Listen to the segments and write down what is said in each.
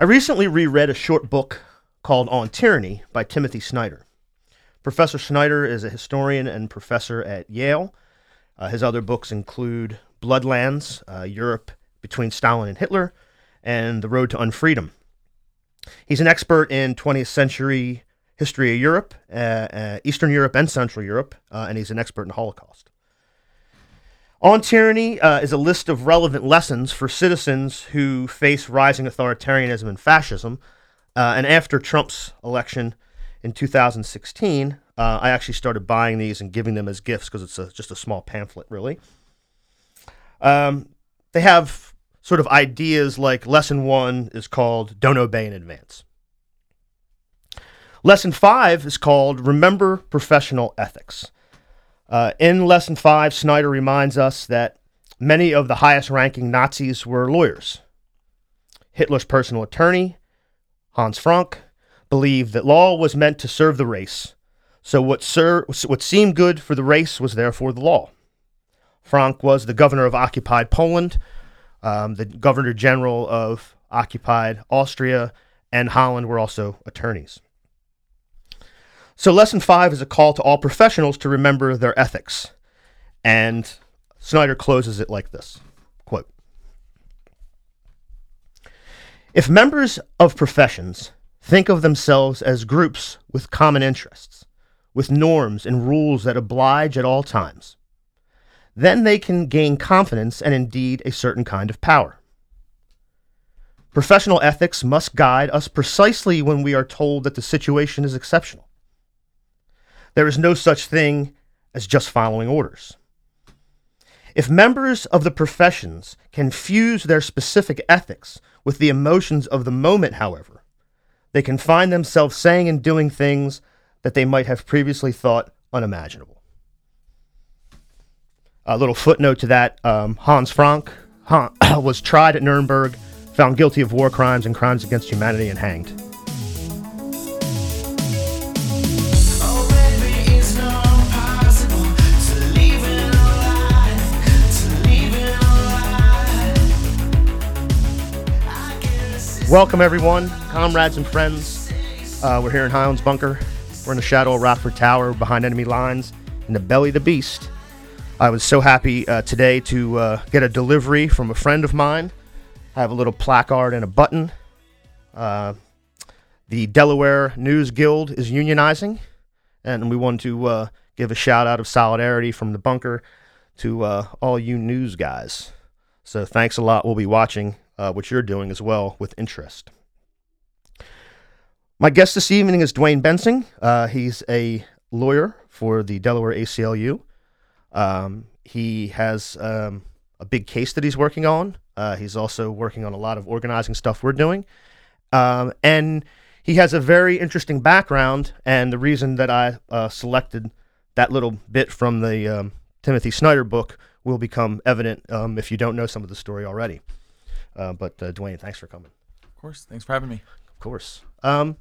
I recently reread a short book called On Tyranny by Timothy Snyder. Professor Snyder is a historian and professor at Yale. Uh, his other books include Bloodlands, uh, Europe Between Stalin and Hitler, and The Road to Unfreedom. He's an expert in 20th century history of Europe, uh, uh, Eastern Europe, and Central Europe, uh, and he's an expert in the Holocaust. On Tyranny uh, is a list of relevant lessons for citizens who face rising authoritarianism and fascism. Uh, and after Trump's election in 2016, uh, I actually started buying these and giving them as gifts because it's a, just a small pamphlet, really. Um, they have sort of ideas like lesson one is called Don't Obey in Advance. Lesson five is called Remember Professional Ethics. Uh, in lesson five, Snyder reminds us that many of the highest ranking Nazis were lawyers. Hitler's personal attorney, Hans Frank, believed that law was meant to serve the race, so what, ser- what seemed good for the race was therefore the law. Frank was the governor of occupied Poland, um, the governor general of occupied Austria, and Holland were also attorneys. So, lesson five is a call to all professionals to remember their ethics. And Snyder closes it like this quote, If members of professions think of themselves as groups with common interests, with norms and rules that oblige at all times, then they can gain confidence and indeed a certain kind of power. Professional ethics must guide us precisely when we are told that the situation is exceptional there is no such thing as just following orders. If members of the professions can fuse their specific ethics with the emotions of the moment, however, they can find themselves saying and doing things that they might have previously thought unimaginable. A little footnote to that um, Hans Frank was tried at Nuremberg, found guilty of war crimes and crimes against humanity, and hanged. Welcome, everyone, comrades and friends. Uh, we're here in Highlands Bunker. We're in the shadow of Rockford Tower behind enemy lines in the belly of the beast. I was so happy uh, today to uh, get a delivery from a friend of mine. I have a little placard and a button. Uh, the Delaware News Guild is unionizing, and we want to uh, give a shout out of solidarity from the bunker to uh, all you news guys. So thanks a lot. We'll be watching uh, what you're doing as well with interest. My guest this evening is Dwayne Bensing. Uh, he's a lawyer for the Delaware ACLU. Um, he has um, a big case that he's working on. Uh, he's also working on a lot of organizing stuff we're doing. Um, and he has a very interesting background. And the reason that I uh, selected that little bit from the um, Timothy Snyder book will become evident um, if you don't know some of the story already. Uh, but uh, Dwayne, thanks for coming. Of course, thanks for having me. Of course. Um,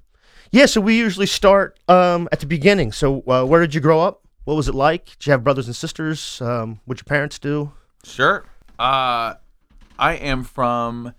yeah, so we usually start um, at the beginning. So, uh, where did you grow up? What was it like? Did you have brothers and sisters? Um, what your parents do? Sure. Uh, I am from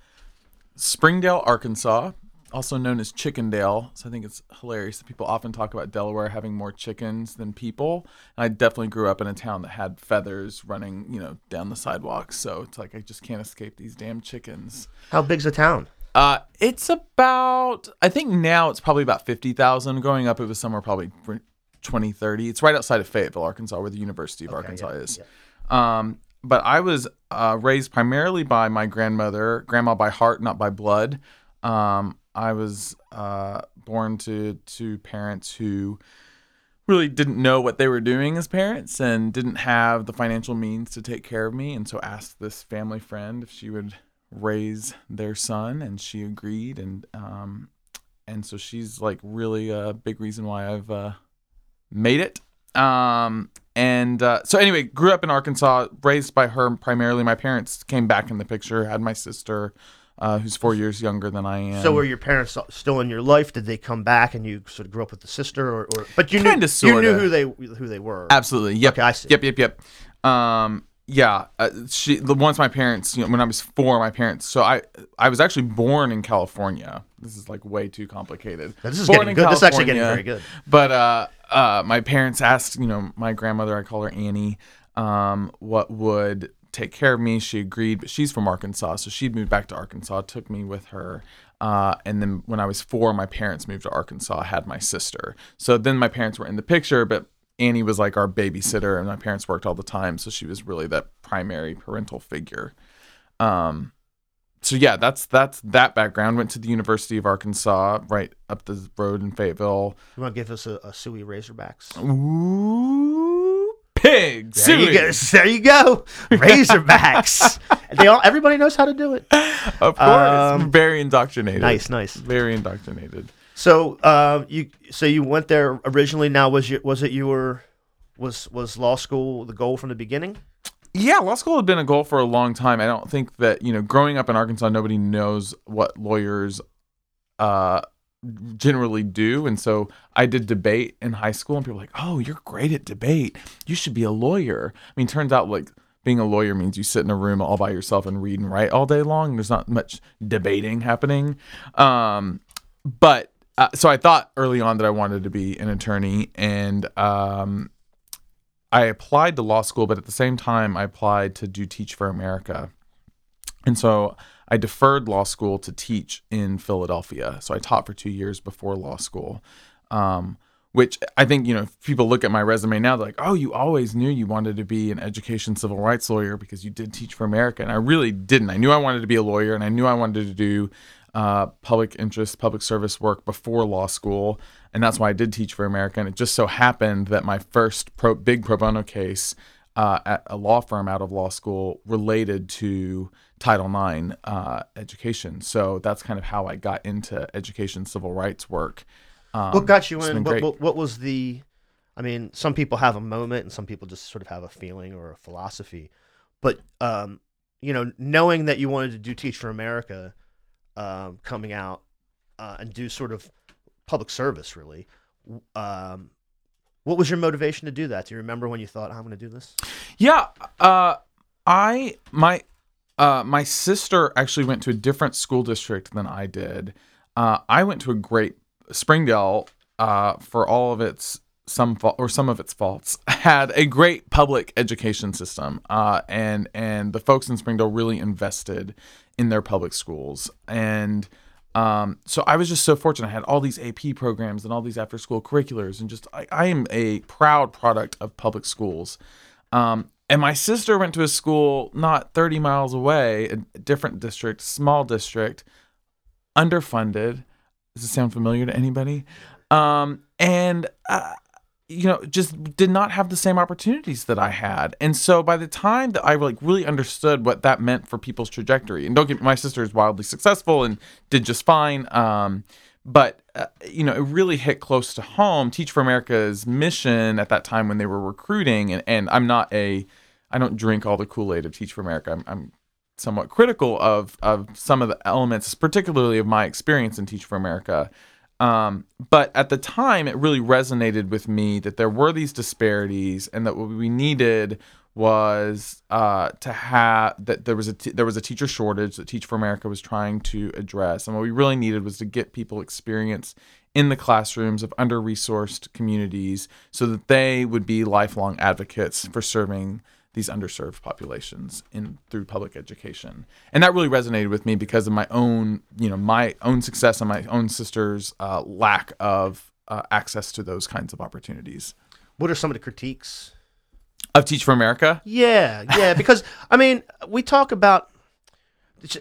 Springdale, Arkansas also known as Chickendale. So I think it's hilarious that people often talk about Delaware having more chickens than people. And I definitely grew up in a town that had feathers running, you know, down the sidewalks. So it's like I just can't escape these damn chickens. How big's the town? Uh, it's about I think now it's probably about fifty thousand. Growing up, it was somewhere probably 20, 30. It's right outside of Fayetteville, Arkansas, where the University of okay, Arkansas yeah, is. Yeah. Um, but I was uh, raised primarily by my grandmother, grandma by heart, not by blood. Um, I was uh, born to to parents who really didn't know what they were doing as parents and didn't have the financial means to take care of me, and so asked this family friend if she would raise their son, and she agreed, and um, and so she's like really a big reason why I've uh, made it. Um, and uh, so anyway, grew up in Arkansas, raised by her primarily. My parents came back in the picture, had my sister uh, who's four years younger than I am. So were your parents still in your life? Did they come back and you sort of grew up with the sister, or, or but you Kinda, knew sorta. you knew who they who they were? Absolutely. Yep. Okay, I see. Yep. Yep. Yep. Um, yeah, uh, she the once my parents, you know, when I was four, my parents. So I I was actually born in California. This is like way too complicated. This is born getting in good. This is actually getting very good. But uh, uh, my parents asked, you know, my grandmother, I call her Annie, um, what would take care of me. She agreed, but she's from Arkansas, so she'd moved back to Arkansas, took me with her. Uh, and then when I was four, my parents moved to Arkansas. I had my sister. So then my parents were in the picture, but Annie was like our babysitter, and my parents worked all the time, so she was really that primary parental figure. Um, so yeah, that's that's that background. Went to the University of Arkansas, right up the road in Fayetteville. You want to give us a, a Suey Razorbacks? Ooh, pig. There you go. There you go. Razorbacks. they all. Everybody knows how to do it. Of course, Um, very indoctrinated. Nice, nice. Very indoctrinated. So, uh, you so you went there originally. Now, was you was it you were was was law school the goal from the beginning? Yeah, law school had been a goal for a long time. I don't think that you know, growing up in Arkansas, nobody knows what lawyers uh, generally do, and so I did debate in high school, and people were like, "Oh, you're great at debate. You should be a lawyer." I mean, turns out like being a lawyer means you sit in a room all by yourself and read and write all day long. There's not much debating happening. Um, but uh, so I thought early on that I wanted to be an attorney, and um, I applied to law school, but at the same time, I applied to do Teach for America. And so I deferred law school to teach in Philadelphia. So I taught for two years before law school, um, which I think, you know, if people look at my resume now, they're like, oh, you always knew you wanted to be an education civil rights lawyer because you did Teach for America. And I really didn't. I knew I wanted to be a lawyer and I knew I wanted to do uh, public interest, public service work before law school. And that's why I did Teach for America. And it just so happened that my first pro, big pro bono case uh, at a law firm out of law school related to Title IX uh, education. So that's kind of how I got into education civil rights work. Um, What got you in? What, what, what was the? I mean, some people have a moment, and some people just sort of have a feeling or a philosophy. But um, you know, knowing that you wanted to do Teach for America, um, coming out uh, and do sort of public service, really. Um, what was your motivation to do that? Do you remember when you thought, "I'm going to do this"? Yeah, uh, I my uh, my sister actually went to a different school district than I did. Uh, I went to a great Springdale uh, for all of its some fa- or some of its faults had a great public education system, uh, and and the folks in Springdale really invested in their public schools and. Um, so I was just so fortunate. I had all these AP programs and all these after school curriculars, and just I, I am a proud product of public schools. Um, and my sister went to a school not 30 miles away, a different district, small district, underfunded. Does it sound familiar to anybody? Um, and uh, you know, just did not have the same opportunities that I had. And so by the time that I like really understood what that meant for people's trajectory, and don't get me, my sister is wildly successful and did just fine. Um, but uh, you know, it really hit close to home. Teach for America's mission at that time when they were recruiting, and, and I'm not a, I don't drink all the Kool Aid of Teach for America. I'm, I'm somewhat critical of of some of the elements, particularly of my experience in Teach for America. Um, but at the time, it really resonated with me that there were these disparities, and that what we needed was uh, to have that there was a t- there was a teacher shortage that Teach for America was trying to address, and what we really needed was to get people experience in the classrooms of under resourced communities, so that they would be lifelong advocates for serving these underserved populations in through public education and that really resonated with me because of my own you know my own success and my own sister's uh, lack of uh, access to those kinds of opportunities What are some of the critiques? Of teach for america Yeah, yeah, because I mean, we talk about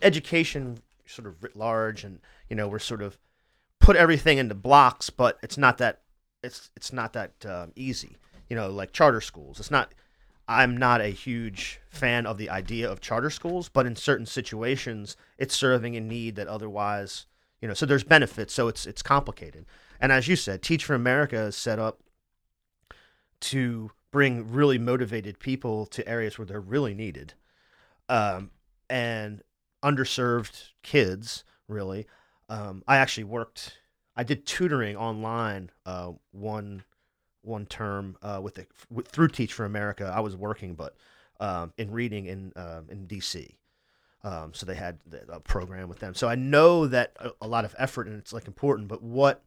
education sort of writ large, and you know, we're sort of put everything into blocks, but it's not that it's it's not that um, easy. You know, like charter schools. It's not. I'm not a huge fan of the idea of charter schools, but in certain situations, it's serving a need that otherwise, you know, so there's benefits. So it's it's complicated. And as you said, Teach for America is set up to bring really motivated people to areas where they're really needed, um, and underserved kids. Really, um, I actually worked. I did tutoring online uh, one one term uh, with, the, with through Teach for America. I was working, but um, in reading in um, in DC. Um, so they had a program with them. So I know that a, a lot of effort and it's like important. But what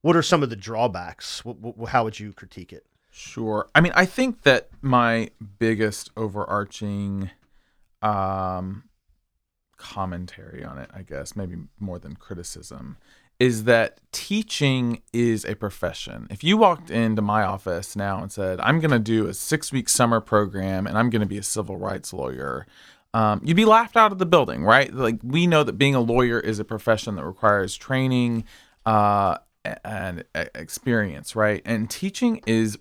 what are some of the drawbacks? What, what, how would you critique it? Sure. I mean, I think that my biggest overarching um, commentary on it, I guess, maybe more than criticism, is that teaching is a profession. If you walked into my office now and said, I'm going to do a six week summer program and I'm going to be a civil rights lawyer, um, you'd be laughed out of the building, right? Like, we know that being a lawyer is a profession that requires training uh, and experience, right? And teaching is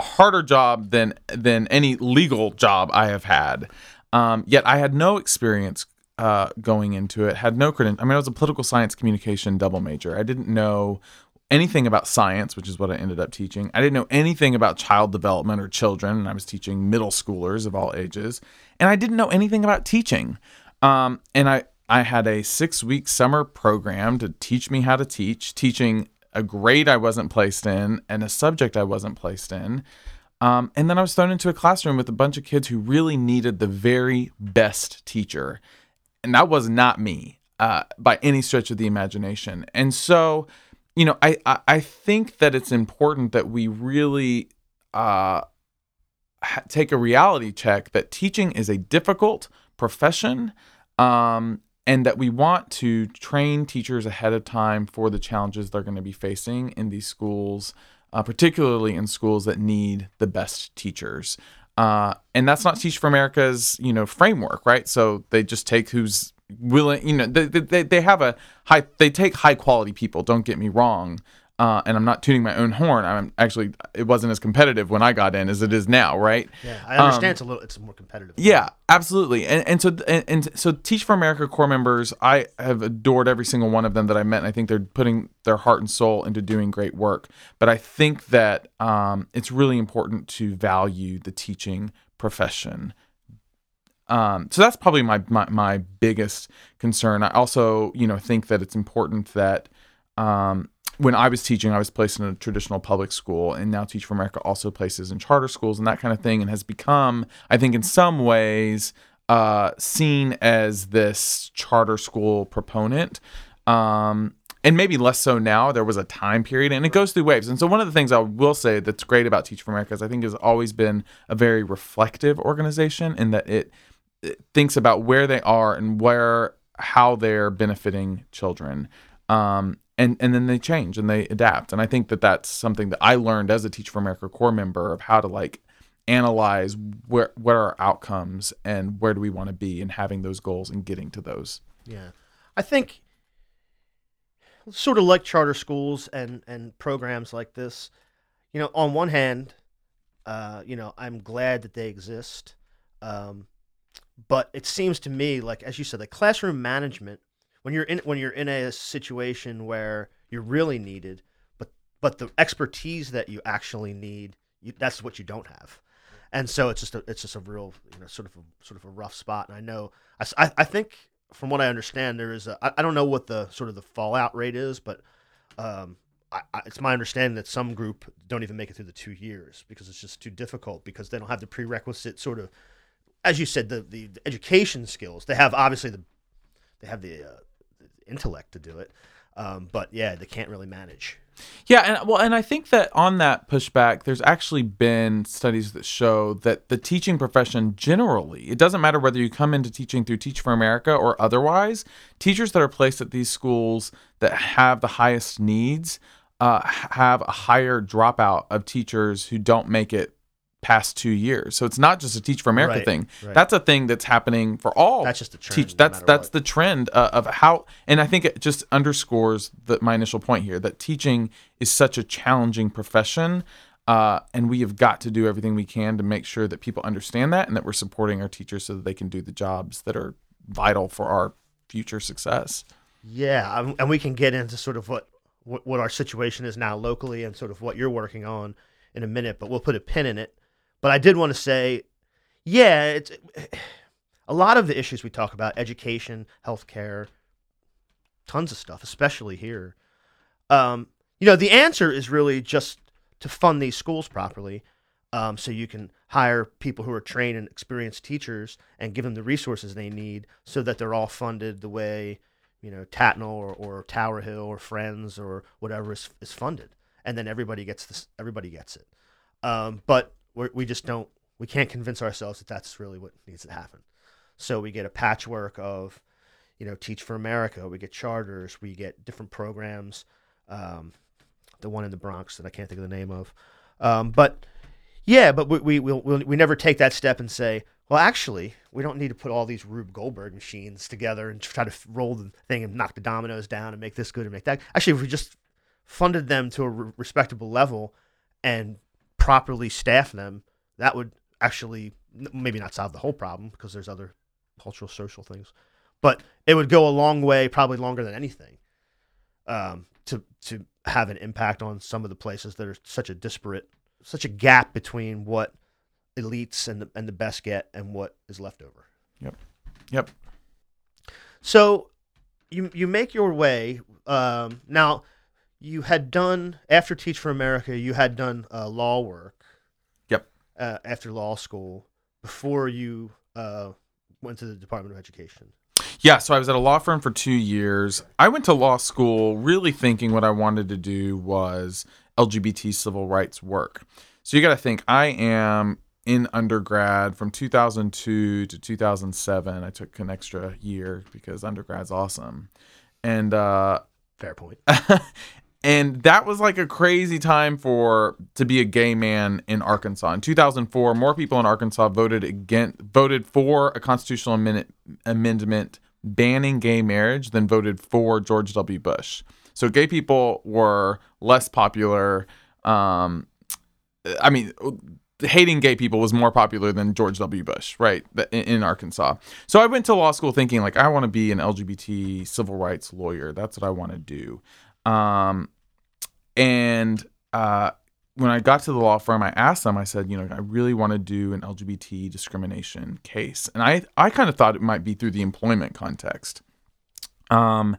a harder job than than any legal job I have had. Um, yet I had no experience uh, going into it. Had no credential. I mean, I was a political science communication double major. I didn't know anything about science, which is what I ended up teaching. I didn't know anything about child development or children, and I was teaching middle schoolers of all ages. And I didn't know anything about teaching. Um, and I I had a six week summer program to teach me how to teach, teaching a grade I wasn't placed in and a subject I wasn't placed in. Um, and then I was thrown into a classroom with a bunch of kids who really needed the very best teacher. And that was not me uh, by any stretch of the imagination. And so, you know, I, I, I think that it's important that we really uh, ha- take a reality check that teaching is a difficult profession. Um, and that we want to train teachers ahead of time for the challenges they're going to be facing in these schools, uh, particularly in schools that need the best teachers. Uh, and that's not Teach for America's you know framework, right? So they just take who's willing, you know, they, they, they have a high, they take high quality people. Don't get me wrong. Uh, and I'm not tuning my own horn. I'm actually, it wasn't as competitive when I got in as it is now, right? Yeah, I understand it's a little it's more competitive. Yeah, absolutely. And and so and, and so Teach for America corps members, I have adored every single one of them that I met, and I think they're putting their heart and soul into doing great work. But I think that um, it's really important to value the teaching profession. Um, so that's probably my, my my biggest concern. I also, you know, think that it's important that um, when I was teaching, I was placed in a traditional public school, and now Teach for America also places in charter schools and that kind of thing, and has become, I think, in some ways, uh, seen as this charter school proponent. Um, and maybe less so now. There was a time period, and it goes through waves. And so, one of the things I will say that's great about Teach for America is I think has always been a very reflective organization in that it, it thinks about where they are and where how they're benefiting children. Um, and and then they change and they adapt. And I think that that's something that I learned as a Teach for America corps member of how to like analyze where what are our outcomes and where do we want to be and having those goals and getting to those. Yeah, I think sort of like charter schools and and programs like this. You know, on one hand, uh, you know, I'm glad that they exist, um, but it seems to me like, as you said, the classroom management when you're in when you're in a situation where you're really needed, but but the expertise that you actually need, you, that's what you don't have. And so it's just a it's just a real you know sort of a, sort of a rough spot. And I know I, I think from what I understand there is a I, I don't know what the sort of the fallout rate is, but um, I, it's my understanding that some group don't even make it through the two years because it's just too difficult because they don't have the prerequisite sort of as you said the the, the education skills. They have obviously the they have the, uh, the intellect to do it, um, but yeah, they can't really manage. Yeah, and well, and I think that on that pushback, there's actually been studies that show that the teaching profession generally, it doesn't matter whether you come into teaching through Teach for America or otherwise, teachers that are placed at these schools that have the highest needs uh, have a higher dropout of teachers who don't make it past two years. So it's not just a Teach for America Right, thing. right. That's a thing that's happening for all. That's just a trend, Teach. no That's that's what. the trend uh, of how, and I think it just underscores the, my initial point here that teaching is such a challenging profession. Uh, and we have got to do everything we can to make sure that people understand that and that we're supporting our teachers so that they can do the jobs that are vital for our future success. Yeah, um, and we can get into sort of what what our situation is now locally and sort of what you're working on in a minute, but we'll put a pin in it. But I did want to say, yeah, it's a lot of the issues we talk about education, healthcare, tons of stuff, especially here. Um, you know, the answer is really just to fund these schools properly. Um, so you can hire people who are trained and experienced teachers and give them the resources they need so that they're all funded the way you know Tatnall or, or Tower Hill or Friends or whatever is, is funded, and then everybody gets this. Everybody gets it. Um, but we're, we just don't. We can't convince ourselves that that's really what needs to happen. So we get a patchwork of, you know, Teach for America. We get charters. We get different programs. Um, the one in the Bronx that I can't think of the name of. Um, but yeah, but we we we'll, we'll, we never take that step and say, well, actually, we don't need to put all these Rube Goldberg machines together and try to roll the thing and knock the dominoes down and make this good and make that. Actually, if we just funded them to a respectable level and properly staff them, that would actually maybe not solve the whole problem because there's other cultural social things, but it would go a long way, probably longer than anything, um, to to have an impact on some of the places that are such a disparate, such a gap between what elites and the, and the best get and what is left over. Yep. Yep. So you you make your way um, now. You had done after Teach for America. You had done uh, law work. Yep. Uh, after law school, before you uh, went to the Department of Education. Yeah, so I was at a law firm for two years. I went to law school really thinking what I wanted to do was LGBT civil rights work. So you got to think, I am in undergrad from 2002 to 2007. I took an extra year because undergrad's awesome. And uh, fair point. and that was like a crazy time for to be a gay man in Arkansas. In 2004, more people in Arkansas voted against voted for a constitutional amendment, amendment banning gay marriage than voted for George W. Bush. So gay people were less popular. Um, I mean, hating gay people was more popular than George W. Bush, right, in, in Arkansas. So I went to law school thinking like I want to be an LGBT civil rights lawyer. That's what I want to do. Um, and uh, when I got to the law firm, I asked them. I said, you know, I really want to do an LGBT discrimination case, and I I kind of thought it might be through the employment context. Um,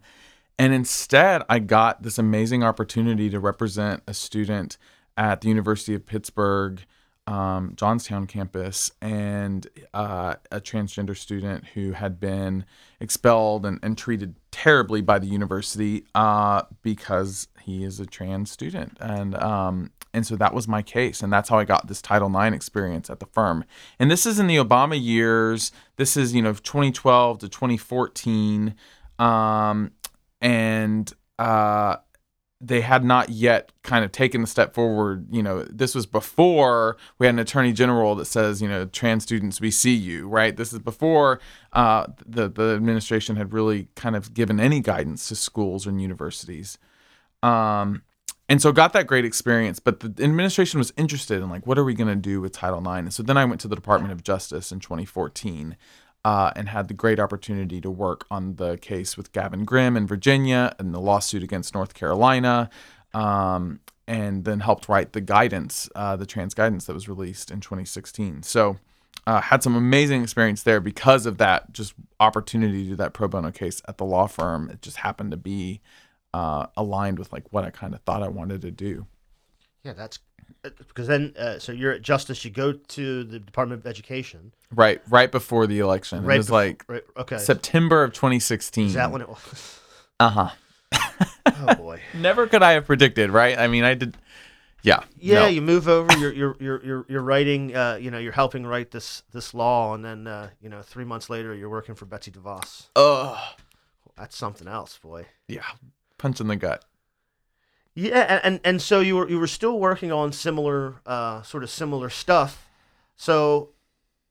and instead, I got this amazing opportunity to represent a student at the University of Pittsburgh um, Johnstown campus and uh, a transgender student who had been expelled and, and treated terribly by the university uh, because he is a trans student. And um, and so that was my case, and that's how I got this Title IX experience at the firm. And this is in the Obama years. This is you know 2012 to 2014, um, and uh, they had not yet kind of taken the step forward. You know, this was before we had an attorney general that says, you know, trans students, we see you, right? This is before uh, the the administration had really kind of given any guidance to schools and universities. Um, and so got that great experience, but the administration was interested in like, what are we going to do with Title IX? And so then I went to the Department of Justice in 2014 uh, and had the great opportunity to work on the case with Gavin Grimm in Virginia and the lawsuit against North Carolina, um, and then helped write the guidance, uh, the trans guidance that was released in 2016. So, uh, had some amazing experience there because of that just opportunity to do that pro bono case at the law firm. It just happened to be uh, aligned with like what I kind of thought I wanted to do. Yeah, that's because then uh, so you're at Justice. You go to the Department of Education. Right, right before the election. Right it was before, like right, okay September of 2016. Is that when it was? Uh huh. oh boy. Never could I have predicted, right? I mean, I did. Yeah. Yeah, no. you move over. You're you're you're you're, you're writing. Uh, you know, you're helping write this this law, and then uh, you know, three months later, you're working for Betsy DeVos. Ugh. That's something else, boy. Yeah, punch in the gut. Yeah, and, and, so you were you were still working on similar uh, sort of similar stuff. So,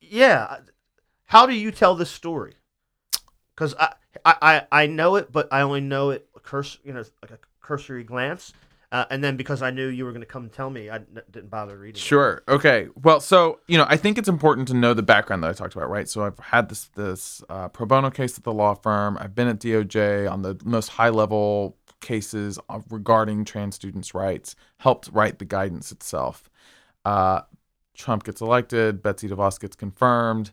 yeah, how do you tell this story? Because I, I I know it, but I only know it curse you know like a cursory glance. Uh, and then because I knew you were going to come tell me, I n- didn't bother reading. Sure. It. Okay. Well, so you know, I think it's important to know the background that I talked about, right? So I've had this this uh, pro bono case at the law firm. I've been at DOJ on the most high level cases regarding trans students' rights, helped write the guidance itself. Uh, Trump gets elected, Betsy DeVos gets confirmed.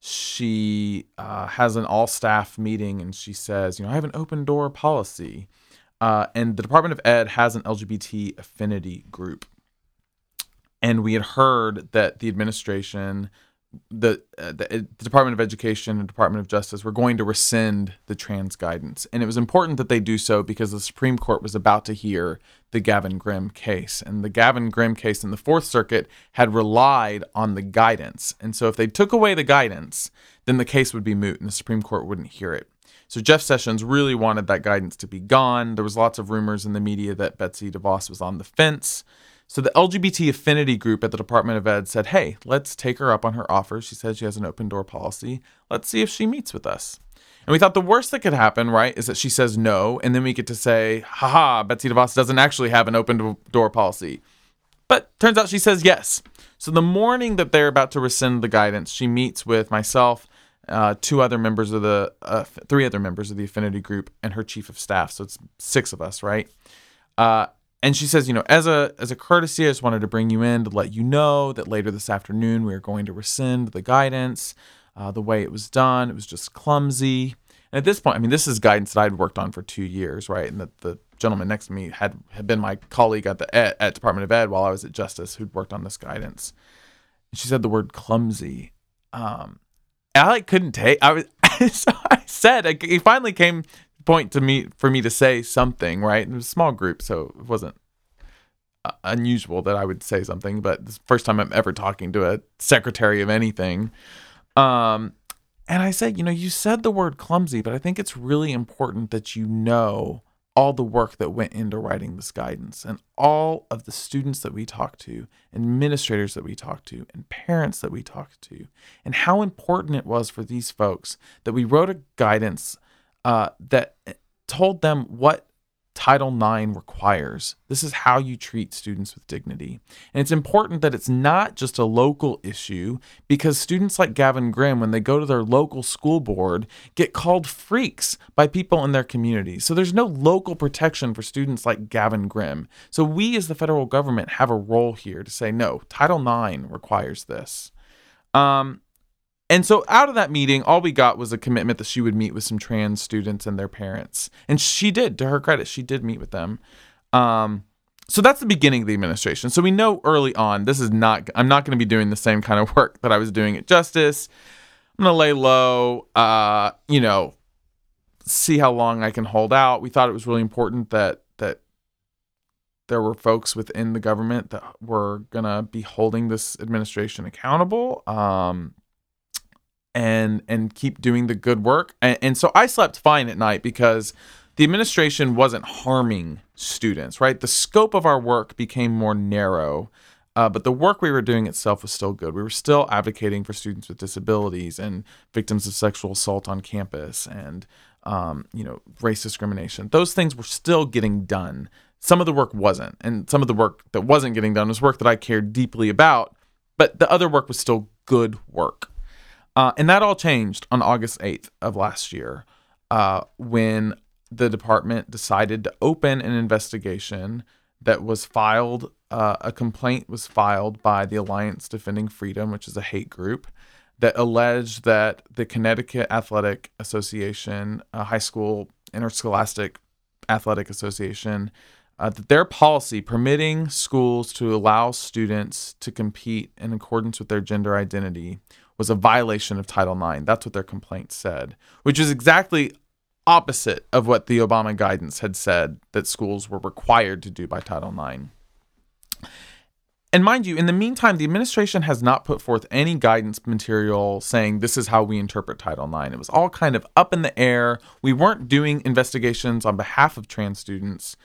She uh, has an all staff meeting and she says, You know, I have an open door policy. Uh, and the Department of Ed has an LGBT affinity group. and we had heard that the administration, the, uh, the, uh, the Department of Education and Department of Justice were going to rescind the trans guidance. And it was important that they do so because the Supreme Court was about to hear the Gavin Grimm case. And the Gavin Grimm case in the Fourth Circuit had relied on the guidance. And so if they took away the guidance, then the case would be moot and the Supreme Court wouldn't hear it. So Jeff Sessions really wanted that guidance to be gone. There was lots of rumors in the media that Betsy DeVos was on the fence. So the LGBT affinity group at the Department of Ed said, "Hey, let's take her up on her offer. She says she has an open door policy. Let's see if she meets with us." And we thought the worst that could happen, right, is that she says no, and then we get to say, haha, Betsy DeVos doesn't actually have an open door policy. But turns out she says yes. So the morning that they're about to rescind the guidance, she meets with myself, uh, two other members of the, uh, three other members of the affinity group, and her chief of staff. So it's six of us, right? Uh, and she says, you know, as a as a courtesy, I just wanted to bring you in to let you know that later this afternoon we are going to rescind the guidance. Uh, the way it was done, it was just clumsy. And at this point, I mean, this is guidance that I'd worked on for two years, right? And that the gentleman next to me had had been my colleague at the ed, at Department of Ed while I was at Justice, who'd worked on this guidance. And she said the word clumsy. Um, I like couldn't take. I was so I said he finally came point to me for me to say something, right? It was a small group, so it wasn't uh, unusual that I would say something. But this first time I'm ever talking to a secretary of anything. Um, and I said, you know, you said the word clumsy, but I think it's really important that you know all the work that went into writing this guidance and all of the students that we talked to, administrators that we talked to, and parents that we talked to, and how important it was for these folks that we wrote a guidance uh, that told them what Title IX requires. This is how you treat students with dignity. And it's important that it's not just a local issue because students like Gavin Grimm, when they go to their local school board, get called freaks by people in their community. So there's no local protection for students like Gavin Grimm. So we as the federal government have a role here to say, no, Title IX requires this. Um, and so out of that meeting, all we got was a commitment that she would meet with some trans students and their parents. And she did, to her credit, she did meet with them. Um, so that's the beginning of the administration. So we know early on, this is not, I'm not going to be doing the same kind of work that I was doing at Justice. I'm going to lay low, uh, you know, see how long I can hold out. We thought it was really important that, that there were folks within the government that were going to be holding this administration accountable. Um, and and keep doing the good work. And, and so I slept fine at night because the administration wasn't harming students, right? The scope of our work became more narrow. Uh, but the work we were doing itself was still good. We were still advocating for students with disabilities and victims of sexual assault on campus and um, you know race discrimination. Those things were still getting done. Some of the work wasn't, and some of the work that wasn't getting done was work that I cared deeply about. But the other work was still good work. Uh, and that all changed on August 8th of last year uh, when the department decided to open an investigation that was filed. Uh, a complaint was filed by the Alliance Defending Freedom, which is a hate group, that alleged that the Connecticut Athletic Association, a high school interscholastic athletic association, uh, that their policy permitting schools to allow students to compete in accordance with their gender identity was a violation of Title IX. That's what their complaint said, which is exactly opposite of what the Obama guidance had said that schools were required to do by Title IX. And mind you, in the meantime, the administration has not put forth any guidance material saying this is how we interpret Title IX. It was all kind of up in the air. We weren't doing investigations on behalf of trans students.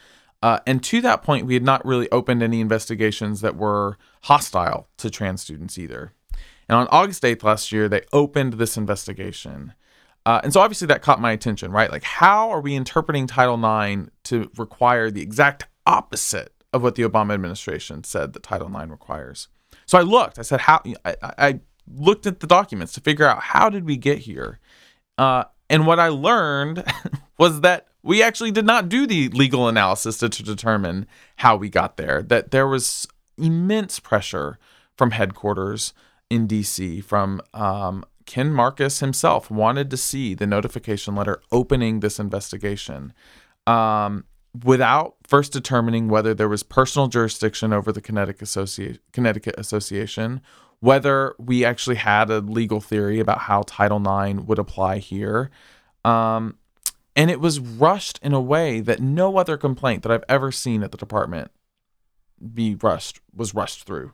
Uh, and to that point, we had not really opened any investigations that were hostile to trans students either. And on August 8th last year, they opened this investigation. Uh, and so obviously that caught my attention, right? Like, how are we interpreting Title IX to require the exact opposite of what the Obama administration said that Title IX requires? So I looked. I said, how? I, I looked at the documents to figure out how did we get here. Uh, and what I learned was that we actually did not do the legal analysis to, to determine how we got there. That there was immense pressure from headquarters in DC from um, Ken Marcus himself wanted to see the notification letter opening this investigation. Um, without first determining whether there was personal jurisdiction over the Connecticut, Associ- Connecticut Association, whether we actually had a legal theory about how Title IX would apply here. Um, and it was rushed in a way that no other complaint that I've ever seen at the department be rushed was rushed through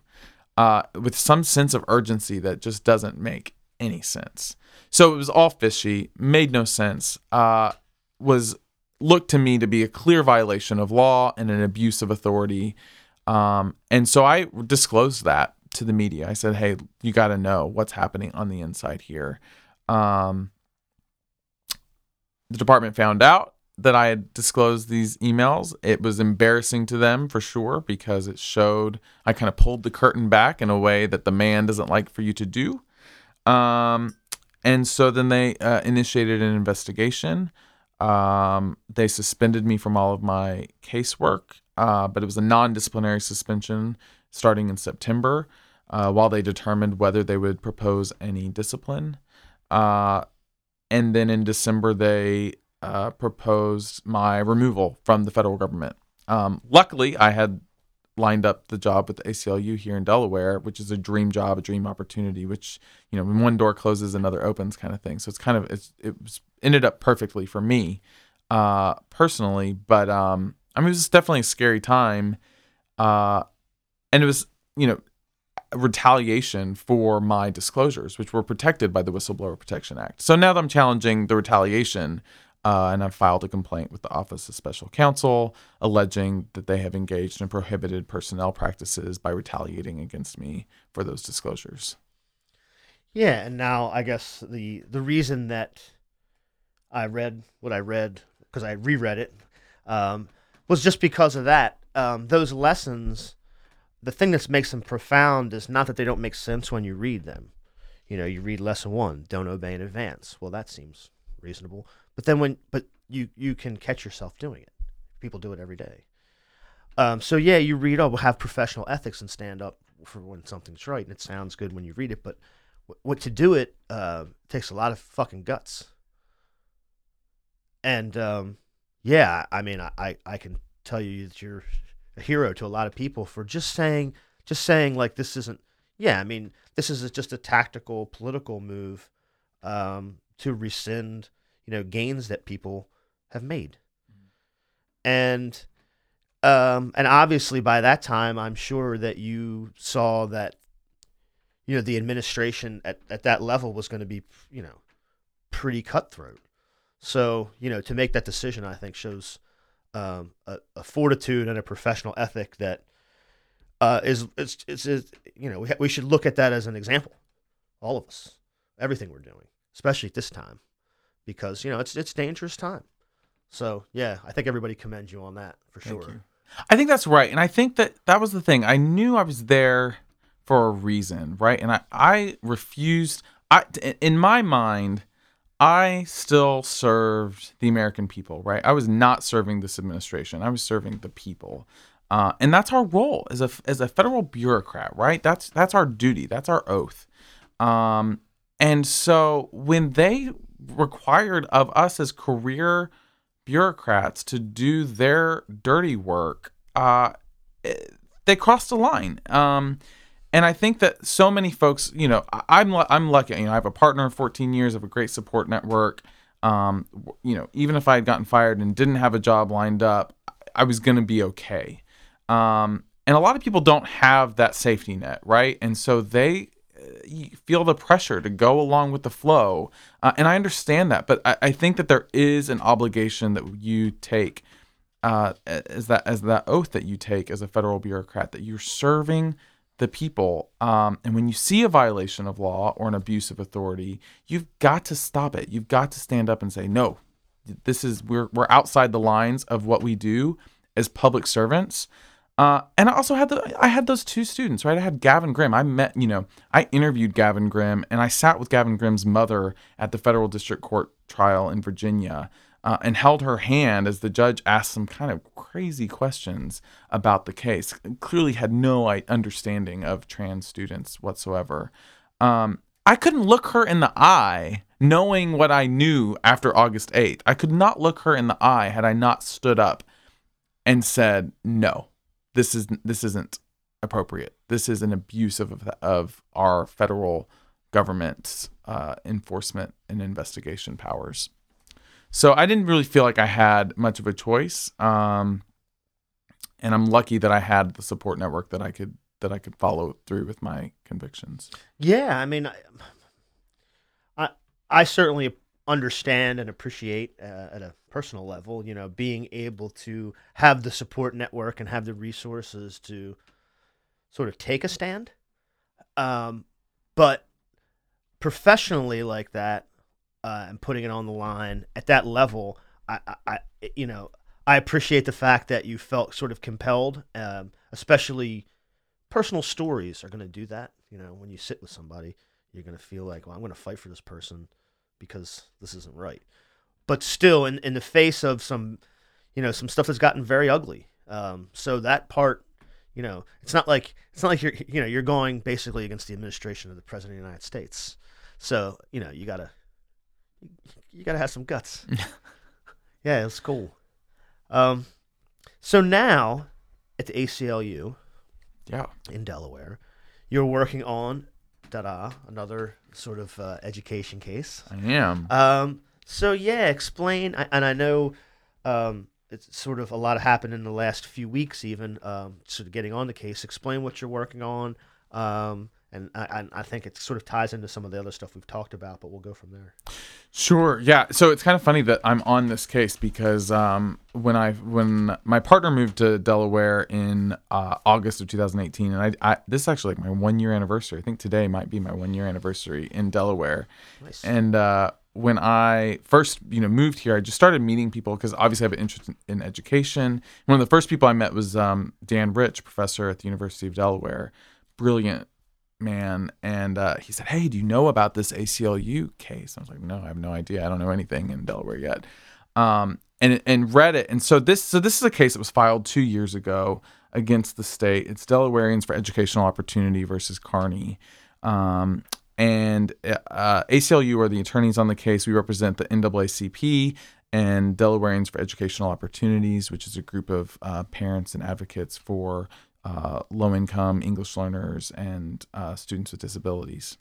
uh, with some sense of urgency that just doesn't make any sense. So it was all fishy, made no sense, uh, was looked to me to be a clear violation of law and an abuse of authority. Um, and so I disclosed that to the media. I said, hey, you got to know what's happening on the inside here. Um, the department found out that I had disclosed these emails. It was embarrassing to them for sure because it showed I kind of pulled the curtain back in a way that the man doesn't like for you to do. Um, and so then they uh, initiated an investigation. Um, they suspended me from all of my casework, uh, but it was a non disciplinary suspension starting in September uh, while they determined whether they would propose any discipline. Uh, and then in December, they uh, proposed my removal from the federal government. Um, luckily, I had lined up the job with the ACLU here in Delaware, which is a dream job, a dream opportunity, which, you know, when one door closes, another opens kind of thing. So it's kind of, it's, it was ended up perfectly for me, uh, personally, but, um, I mean, it was definitely a scary time. Uh, and it was, you know, retaliation for my disclosures, which were protected by the Whistleblower Protection Act. So now that I'm challenging the retaliation, uh, and I've filed a complaint with the Office of Special Counsel alleging that they have engaged in prohibited personnel practices by retaliating against me for those disclosures. Yeah, and now I guess the the reason that I read what I read because I reread it um, was just because of that. Um, those lessons, the thing that makes them profound is not that they don't make sense when you read them. You know, you read lesson one, don't obey in advance. Well, that seems reasonable. But then when but you you can catch yourself doing it. People do it every day. Um, so yeah, you read, oh, we'll have professional ethics and stand up for when something's right, and it sounds good when you read it. But what to do it uh, takes a lot of fucking guts. And um, yeah, I mean, I, I can tell you that you're a hero to a lot of people for just saying, just saying like this isn't. Yeah, I mean, this is just a tactical political move um, to rescind you know gains that people have made. And um and obviously by that time i'm sure that you saw that you know the administration at, at that level was going to be you know pretty cutthroat. So you know to make that decision i think shows um, a, a, fortitude and a professional ethic that uh, is it's, it's, it's you know we, ha- we should look at that as an example. All of us. Everything we're doing especially at this time because you know it's it's dangerous time. So yeah, I think everybody commends you on that for Thank sure. You. I think that's right, and I think that that was the thing. I knew I was there for a reason, right? And I I refused. I in my mind, I still served the American people, right? I was not serving this administration. I was serving the people. Uh, and that's our role as a as a federal bureaucrat, right? That's that's our duty. That's our oath. Um, and so when they required of us as career bureaucrats to do their dirty work, uh, they crossed a line. Um, and I think that so many folks, you know, I'm I'm lucky. You know, I have a partner of 14 years of a great support network. Um, you know, even if I had gotten fired and didn't have a job lined up, I was going to be okay. Um, and a lot of people don't have that safety net, right? And so they feel the pressure to go along with the flow. Uh, and I understand that, but I, I, think that there is an obligation that you take uh, as that as that oath that you take as a federal bureaucrat that you're serving the people. Um, and when you see a violation of law or an abuse of authority, you've got to stop it. You've got to stand up and say, no, this is we're we're outside the lines of what we do as public servants. Uh, and I also had the I had those two students, right? I had Gavin Grimm. I met, you know, I interviewed Gavin Grimm, and I sat with Gavin Grimm's mother at the federal district court trial in Virginia, uh, and held her hand as the judge asked some kind of crazy questions about the case. Clearly, had no understanding of trans students whatsoever. Um, I couldn't look her in the eye, knowing what I knew after August eighth. I could not look her in the eye had I not stood up and said, "No, this is this isn't appropriate. This is an abuse of of our federal government's uh, enforcement and investigation powers." So I didn't really feel like I had much of a choice, um, and I'm lucky that I had the support network that I could that I could follow through with my convictions. Yeah, I mean, I, I, I certainly understand and appreciate uh, at a personal level, you know, being able to have the support network and have the resources to sort of take a stand. Um, but professionally, like that, uh, and putting it on the line at that level, I, I, you know, I appreciate the fact that you felt sort of compelled, um, especially personal stories are going to do that. You know, when you sit with somebody, you're going to feel like, well, I'm going to fight for this person because this isn't right. But still, in, in the face of some, you know, some stuff that's gotten very ugly. Um, so that part, you know, it's not like it's not like you're, you know, you're going basically against the administration of the president of the United States. So you know, you gotta, you gotta have some guts. yeah, it's cool. Um, so now at the ACLU, yeah, in Delaware, you're working on da another sort of uh, education case. I am. Um, so yeah, explain. And I know um, it's sort of a lot happened in the last few weeks, even um, sort of getting on the case. Explain what you're working on. Um, and I, I think it sort of ties into some of the other stuff we've talked about, but we'll go from there. Sure. Yeah. So it's kind of funny that I'm on this case because um, when I when my partner moved to Delaware in uh, August of 2018, and I, I this is actually like my one year anniversary. I think today might be my one year anniversary in Delaware. Nice. And uh, when I first you know moved here, I just started meeting people because obviously I have an interest in, in, education. One of the first people I met was um, Dan Rich, professor at the University of Delaware. Brilliant man and uh, he said hey do you know about this aclu case? I was like no i have no idea. I don't know anything in delaware yet. Um, and and read it. And so this so this is a case that was filed two years ago against the state. It's delawareans for educational opportunity versus Carney um, and uh, aclu are the attorneys on the case. We represent the naacp and delawareans for educational opportunities which is a group of uh, parents and advocates for uh, low income English learners and uh, students with disabilities.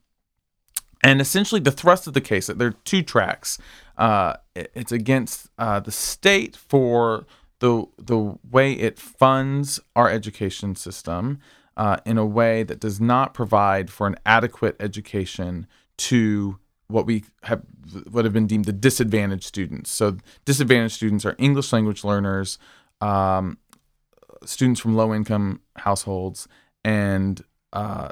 And essentially, the thrust of the case, there are two tracks. Uh, it's against uh, the state for the, the way it funds our education system uh, in a way that does not provide for an adequate education to what we have what have been deemed the disadvantaged students. So disadvantaged students are English language learners, um, students from low income households and uh,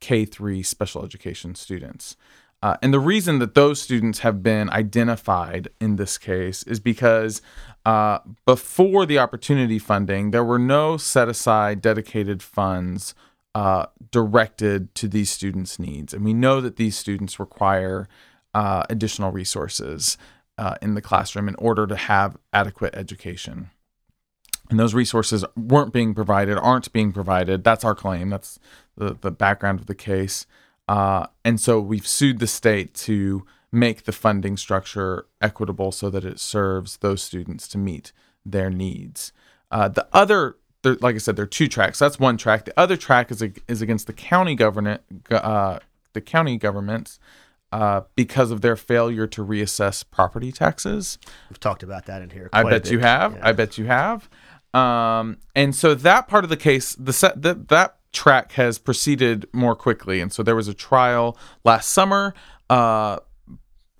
K3 special education students. Uh, and the reason that those students have been identified in this case is because uh, before the opportunity funding, there were no set aside dedicated funds uh, directed to these students' needs. And we know that these students require uh, additional resources uh, in the classroom in order to have adequate education and those resources weren't being provided, aren't being provided. That's our claim. That's the, the background of the case. Uh, and so we've sued the state to make the funding structure equitable so that it serves those students to meet their needs. Uh, the other, like I said, there are two tracks. That's one track. The other track is is against the county government, uh, the county governments, uh, because of their failure to reassess property taxes. We've talked about that in here. I bet you have. Yeah. I bet you have. Um, and so that part of the case, the set that that track has proceeded more quickly. And so there was a trial last summer. Uh,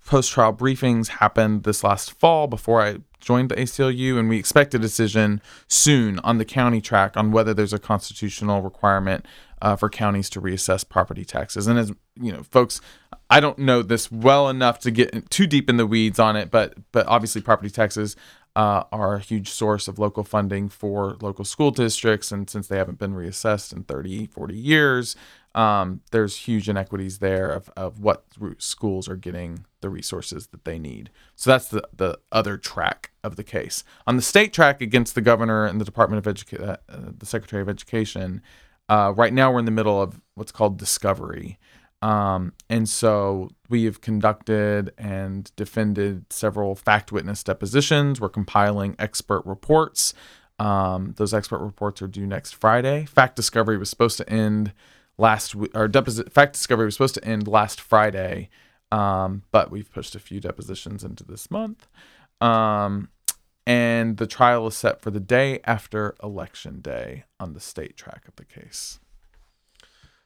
Post trial briefings happened this last fall before I joined the ACLU, and we expect a decision soon on the county track on whether there's a constitutional requirement uh, for counties to reassess property taxes. And as you know, folks, I don't know this well enough to get too deep in the weeds on it, but but obviously property taxes uh, are a huge source of local funding for local school districts. And since they haven't been reassessed in 30, 40 years, um, there's huge inequities there of, of what schools are getting the resources that they need. So that's the, the other track of the case. On the state track against the governor and the Department of Education, uh, the Secretary of Education, uh, right now we're in the middle of what's called discovery. Um, and so we have conducted and defended several fact witness depositions. We're compiling expert reports. Um, those expert reports are due next Friday. Fact discovery was supposed to end last or deposit fact discovery was supposed to end last Friday, um, but we've pushed a few depositions into this month. Um, and the trial is set for the day after election day on the state track of the case.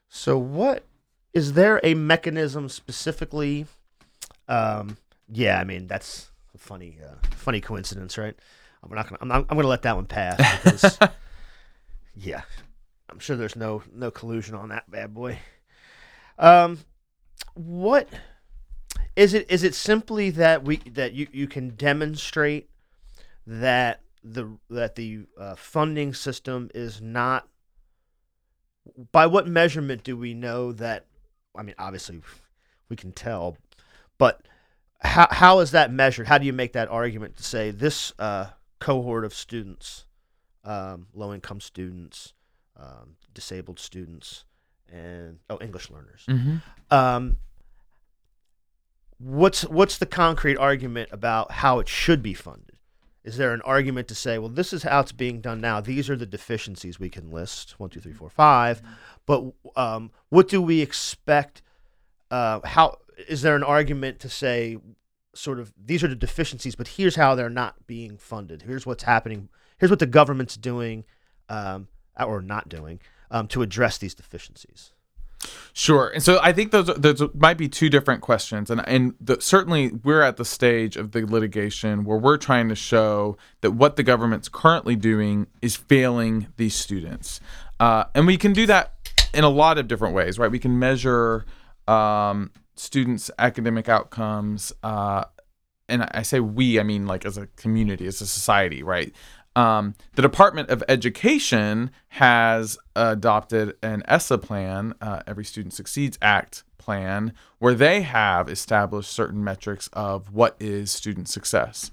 So, what is there a mechanism specifically? Um, yeah, I mean that's a funny, uh, funny coincidence, right? I'm not gonna, I'm, not, I'm gonna let that one pass because, yeah, I'm sure there's no no collusion on that bad boy. Um, what is it? Is it simply that we that you you can demonstrate that the that the uh, funding system is not by what measurement do we know that i mean obviously we can tell but how, how is that measured how do you make that argument to say this uh, cohort of students um, low income students um, disabled students and oh english learners Mm-hmm. um, what's what's the concrete argument about how it should be funded? Is there an argument to say, well, this is how it's being done now. These are the deficiencies we can list one, two, three, four, five. But um, what do we expect? Uh, how is there an argument to say, sort of, these are the deficiencies, but here's how they're not being funded. Here's what's happening. Here's what the government's doing, um, or not doing, um, to address these deficiencies. Sure. And so I think those those might be two different questions, and and the, certainly we're at the stage of the litigation where we're trying to show that what the government's currently doing is failing these students, uh, and we can do that in a lot of different ways, right? We can measure um, students' academic outcomes. Uh, and I say we, I mean like as a community, as a society, right? Um, the Department of Education has adopted an ESSA plan, uh, Every Student Succeeds Act plan, where they have established certain metrics of what is student success.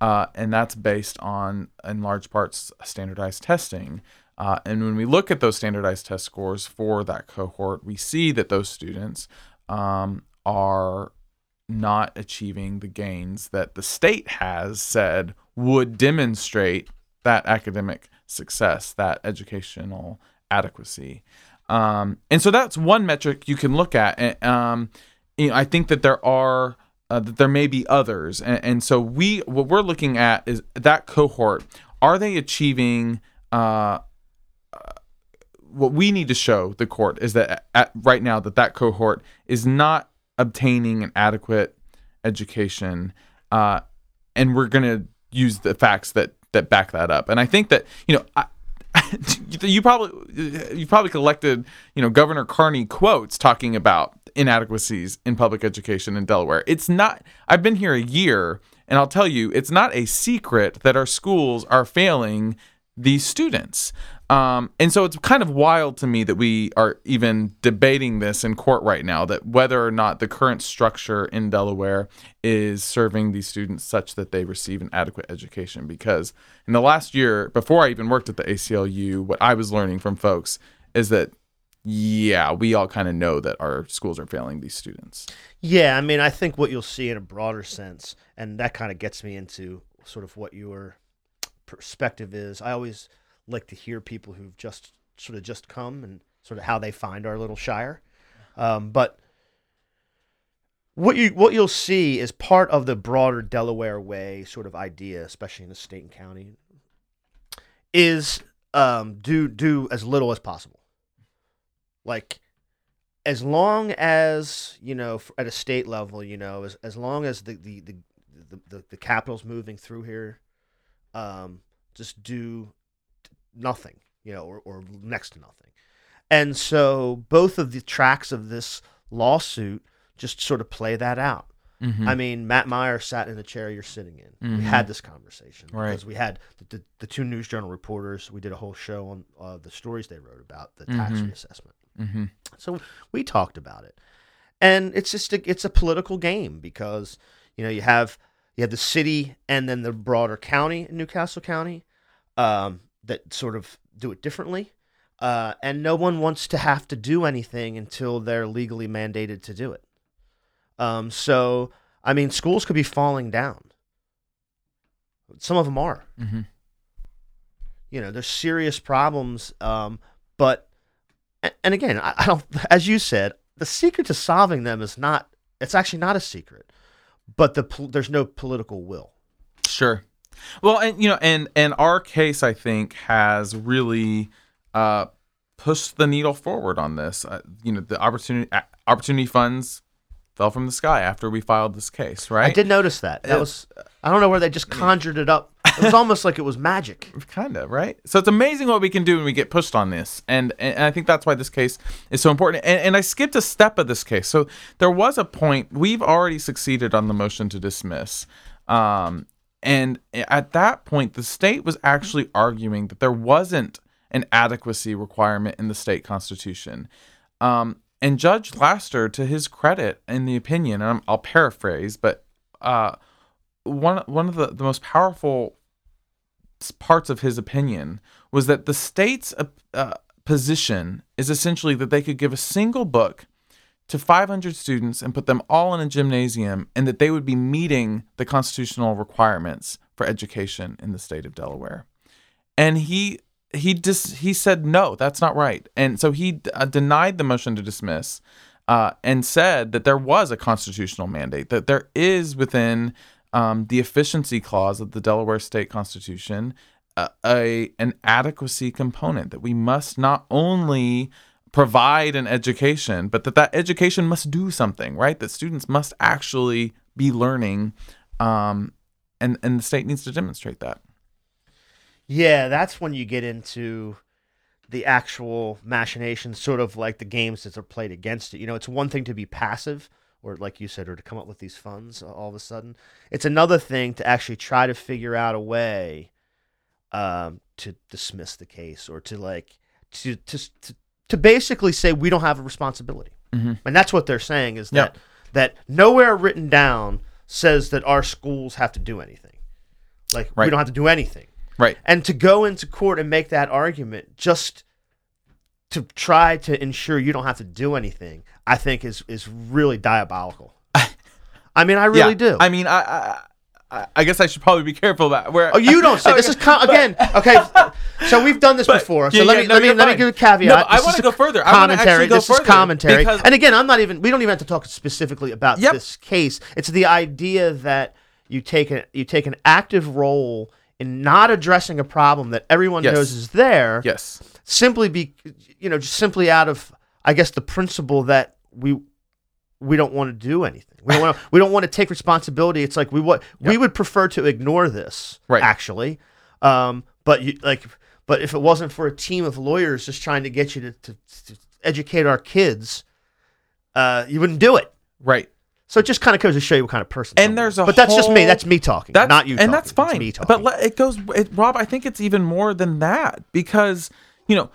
Uh, and that's based on, in large parts, standardized testing. Uh, and when we look at those standardized test scores for that cohort, we see that those students um, are not achieving the gains that the state has said would demonstrate that academic success, that educational adequacy. Um, and so that's one metric you can look at. And, um, you know, I think that there are uh, that there may be others, and, and, so we what we're looking at is that cohort. Are they achieving? Uh, what we need to show the court is that at, right now that that cohort is not obtaining an adequate education, uh, and we're going to use the facts that that back that up. And I think that you know. I, you probably you probably collected you know Governor Carney quotes talking about inadequacies in public education in Delaware. It's not. I've been here a year, and I'll tell you, it's not a secret that our schools are failing these students. Um, and so it's kind of wild to me that we are even debating this in court right now that whether or not the current structure in Delaware is serving these students such that they receive an adequate education. Because in the last year, before I even worked at the ACLU, what I was learning from folks is that, yeah, we all kind of know that our schools are failing these students. Yeah, I mean, I think what you'll see in a broader sense, and that kind of gets me into sort of what you your perspective is. I always like to hear people who've just sort of just come and sort of how they find our little shire. Um, but what you what you'll see is part of the broader Delaware way sort of idea, especially in the state and county, is um, do do as little as possible. Like as long as you know at a state level, you know, as as long as the the the the, the, the capital's moving through here, um, just do nothing, you know, or, or next to nothing. And so both of the tracks of this lawsuit just sort of play that out. Mm-hmm. I mean, Matt Meyer sat in the chair you're sitting in. Mhm. We had this conversation Right. because we had the, the, the two News Journal reporters. We did a whole show on uh, the stories they wrote about the tax Mhm. reassessment. Mm-hmm. So we talked about it, and it's just a, it's a political game because you know you have you have the city and then the broader county, in New Castle County, um, that sort of do it differently, uh, and no one wants to have to do anything until they're legally mandated to do it. Um, so I mean, schools could be falling down. Some of them are. Mm-hmm. You know, there's serious problems. Um, but and again, I, I don't. As you said, the secret to solving them is not. It's actually not a secret, but the there's no political will. Sure. Well, and you know, and and our case, I think, has really uh, pushed the needle forward on this. Uh, you know, the opportunity uh, opportunity funds fell from the sky after we filed this case, right? I did notice that. That Yeah. was. I don't know where they just conjured it up. It was almost like it was magic. kind of right? So it's amazing what we can do when we get pushed on this and and i think that's why this case is so important and, and i skipped a step of this case. So there was a point we've already succeeded on the motion to dismiss um and at that point the state was actually arguing that there wasn't an adequacy requirement in the state constitution. Um and judge laster to his credit in the opinion and I'm, i'll paraphrase but uh one one of the, the most powerful parts of his opinion was that the state's uh, uh, position is essentially that they could give a single book to 500 students and put them all in a gymnasium and that they would be meeting the constitutional requirements for education in the state of Delaware. And he he just he said no, that's not right. And so he uh, denied the motion to dismiss uh, and said that there was a constitutional mandate that there is within um, the efficiency clause of the Delaware State Constitution uh, a an adequacy component that we must not only provide an education, but that that education must do something, right? That students must actually be learning, um, and and the state needs to demonstrate that. Yeah, that's when you get into the actual machinations, sort of like the games that are played against it. You know, it's one thing to be passive, or like you said, or to come up with these funds all of a sudden. It's another thing to actually try to figure out a way um, to dismiss the case or to like to to to, to basically say we don't have a responsibility. Mhm. And that's what they're saying is that that nowhere written down says that our schools have to do anything. Like we Right. don't have to do anything Right. and to go into court and make that argument just to try to ensure you don't have to do anything i think is is really diabolical i mean i really Yeah. do I mean, I, I I guess I should probably be careful about where. oh you don't say this is com- again okay so we've done this But- before so yeah, let yeah, me no, let me let me give a caveat No, I wanna go further. Commentary actually go this is further commentary and again i'm not even we don't even have to talk specifically about Yep. this case it's the idea that you take a you take an active role in not addressing a problem that everyone Yes. knows is there yes. simply be you know just simply out of i guess the principle that we we don't want to do anything we don't want to we don't want to take responsibility it's like we what we would prefer to ignore this Right. actually um but you like but if it wasn't for a team of lawyers just trying to get you to, to, to educate our kids uh you wouldn't do it Right. so it just kind of goes to show you what kind of person And there's a but that's just me that's me talking That's not you and talking. that's It's fine. me talking. But it goes, it, Rob. I think it's even more than that because you know,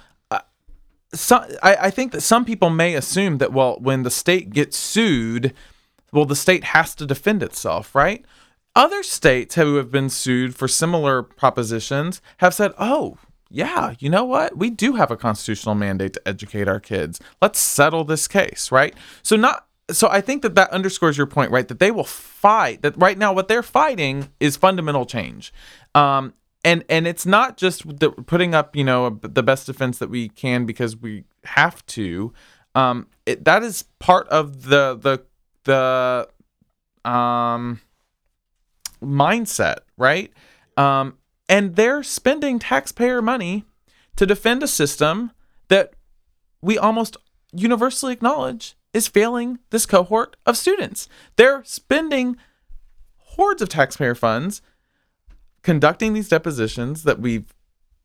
some I, I think that some people may assume that well, when the state gets sued, well, the state has to defend itself, right? Other states who have been sued for similar propositions have said, oh. Yeah, you know what? We do have a constitutional mandate to educate our kids. Let's settle this case, right? So not so I think that that underscores your point, right? That they will fight. That right now, what they're fighting is fundamental change, um, and and it's not just the, putting up, you know, the best defense that we can because we have to. Um, it, that is part of the the the um mindset, right? Um, and they're spending taxpayer money to defend a system that we almost universally acknowledge is failing this cohort of students. They're spending hordes of taxpayer funds conducting these depositions that we've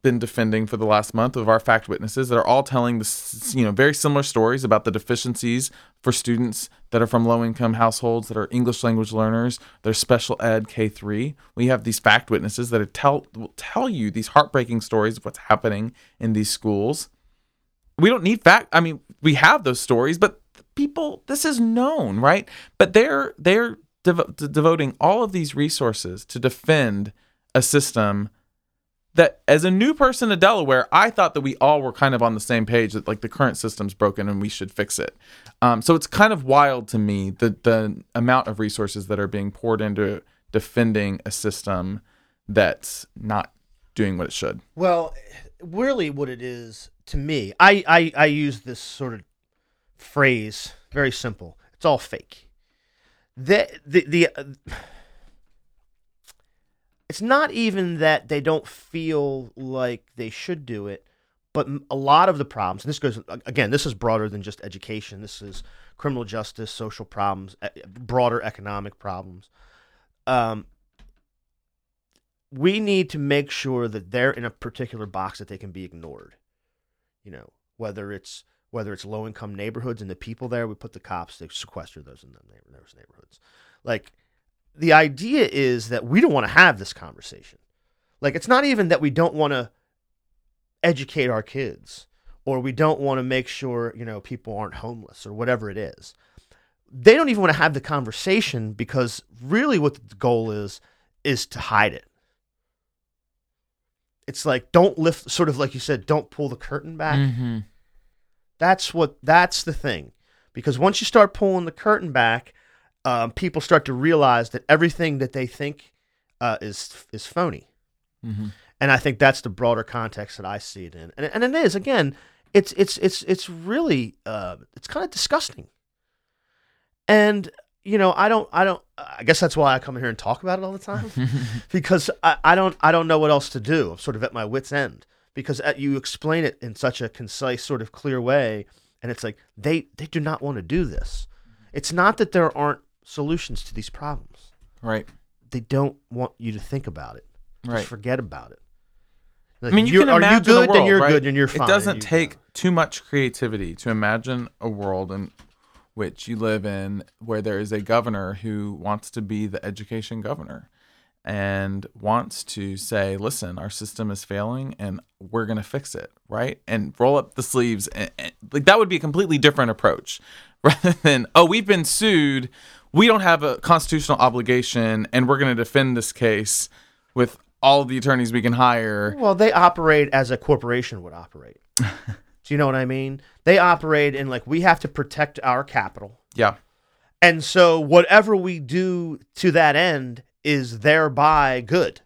been defending for the last month of our fact witnesses that are all telling this, you know, very similar stories about the deficiencies for students that are from low income households that are English language learners, they're special ed K3. We have these fact witnesses that tell will tell you these heartbreaking stories of what's happening in these schools. We don't need fact I mean, we have those stories, but people this is known, right? But they're they're devo- de- devoting all of these resources to defend a system that as a new person to Delaware, I thought that we all were kind of on the same page that like the current system's broken and we should fix it. Um, so it's kind of wild to me the the amount of resources that are being poured into defending a system that's not doing what it should. Well, really, what it is to me, I, I, I use this sort of phrase very simple. It's all fake. The the the. Uh, it's not even that they don't feel like they should do it, but a lot of the problems, and this goes again, this is broader than just education. This is criminal justice, social problems, broader economic problems. Um, we need to make sure that they're in a particular box that they can be ignored. You know, whether it's whether it's low income neighborhoods and the people there, we put the cops to sequester those in those neighborhoods. Like the idea is that we don't want to have this conversation. Like it's not even that we don't want to educate our kids or we don't want to make sure, you know, people aren't homeless or whatever it is. They don't even want to have the conversation because really what the goal is is to hide it it's like don't lift sort of like you said don't pull the curtain back mm-hmm. that's what that's the thing because once you start pulling the curtain back um, people start to realize that everything that they think uh, is is phony mm-hmm. and i think that's the broader context that i see it in and, and it is again it's it's it's it's really uh, it's kind of disgusting and you know, I don't, I don't. I guess that's why I come here and talk about it all the time, because I, I don't, I don't know what else to do. I'm sort of at my wits' end because uh, you explain it in such a concise, sort of clear way, and it's like they, they do not want to do this. It's not that there aren't solutions to these problems. Right. They don't want you to think about it. Just right. forget about it. Like, I mean, you can imagine are you good? World, then you're right? good, and you're fine. It doesn't take too much creativity to imagine a world in which you live in, where there is a governor who wants to be the education governor and wants to say, listen, our system is failing and we're going to fix it, right? And roll up the sleeves. And, and, like that would be a completely different approach rather than, oh, we've been sued. We don't have a constitutional obligation and we're going to defend this case with all the attorneys we can hire. Well, they operate as a corporation would operate. Do you know what I mean? They operate in like we have to protect our capital. Yeah. And so whatever we do to that end is thereby good.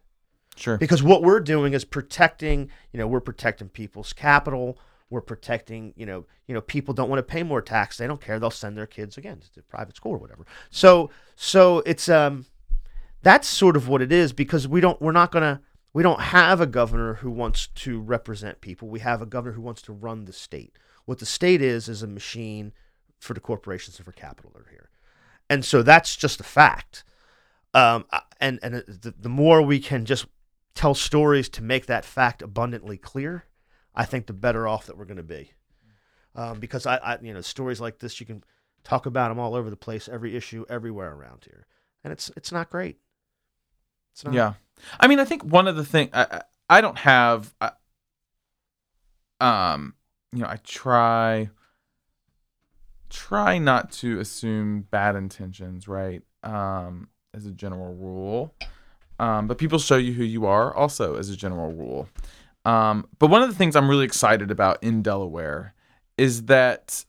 Sure. Because what we're doing is protecting, you know, we're protecting people's capital. We're protecting, you know, you know, people don't want to pay more tax. They don't care. They'll send their kids again to private school or whatever. So, so it's um, that's sort of what it is because we don't, we're not gonna, we don't have a governor who wants to represent people. We have a governor who wants to run the state. What the state is is a machine for the corporations and for capital that are here, and so that's just a fact. Um, and and the, the more we can just tell stories to make that fact abundantly clear, I think the better off that we're going to be. Um, because I, I, you know, stories like this, you can talk about them all over the place, every issue, everywhere around here, and it's it's not great. It's not. Yeah, I mean, I think one of the things I, I don't have, I, um, you know, I try try not to assume bad intentions, right? Um, as a general rule. Um, but people show you who you are also as a general rule. Um, but one of the things I'm really excited about in Delaware is that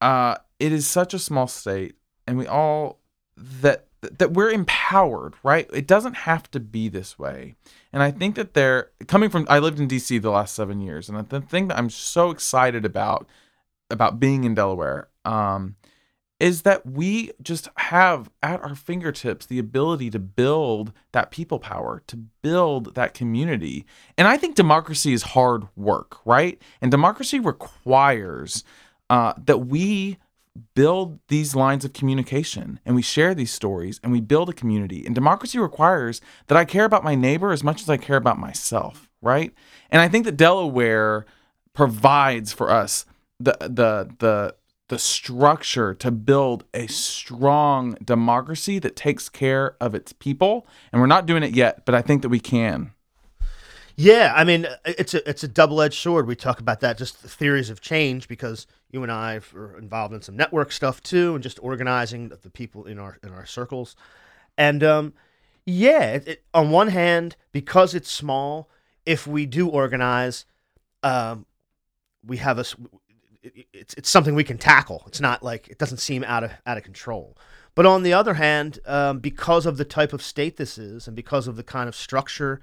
uh, it is such a small state, and we all that that we're empowered, right? It doesn't have to be this way. And I think that they're coming from I lived in DC the last 7 years and the thing that I'm so excited about about being in Delaware um, is that we just have at our fingertips the ability to build that people power, to build that community. And I think democracy is hard work, right? And democracy requires uh, that we build these lines of communication and we share these stories and we build a community. And democracy requires that I care about my neighbor as much as I care about myself, right? And I think that Delaware provides for us the the the the structure to build a strong democracy that takes care of its people. And we're not doing it yet, but I think that we can. Yeah, I mean, it's a it's a double edged sword. We talk about that just the theories of change because you and I are involved in some network stuff too, and just organizing the people in our in our circles. And um, yeah, it, it, on one hand, because it's small, if we do organize, um, we have a it's it's something we can tackle. It's not like it doesn't seem out of out of control. But on the other hand, um, because of the type of state this is, and because of the kind of structure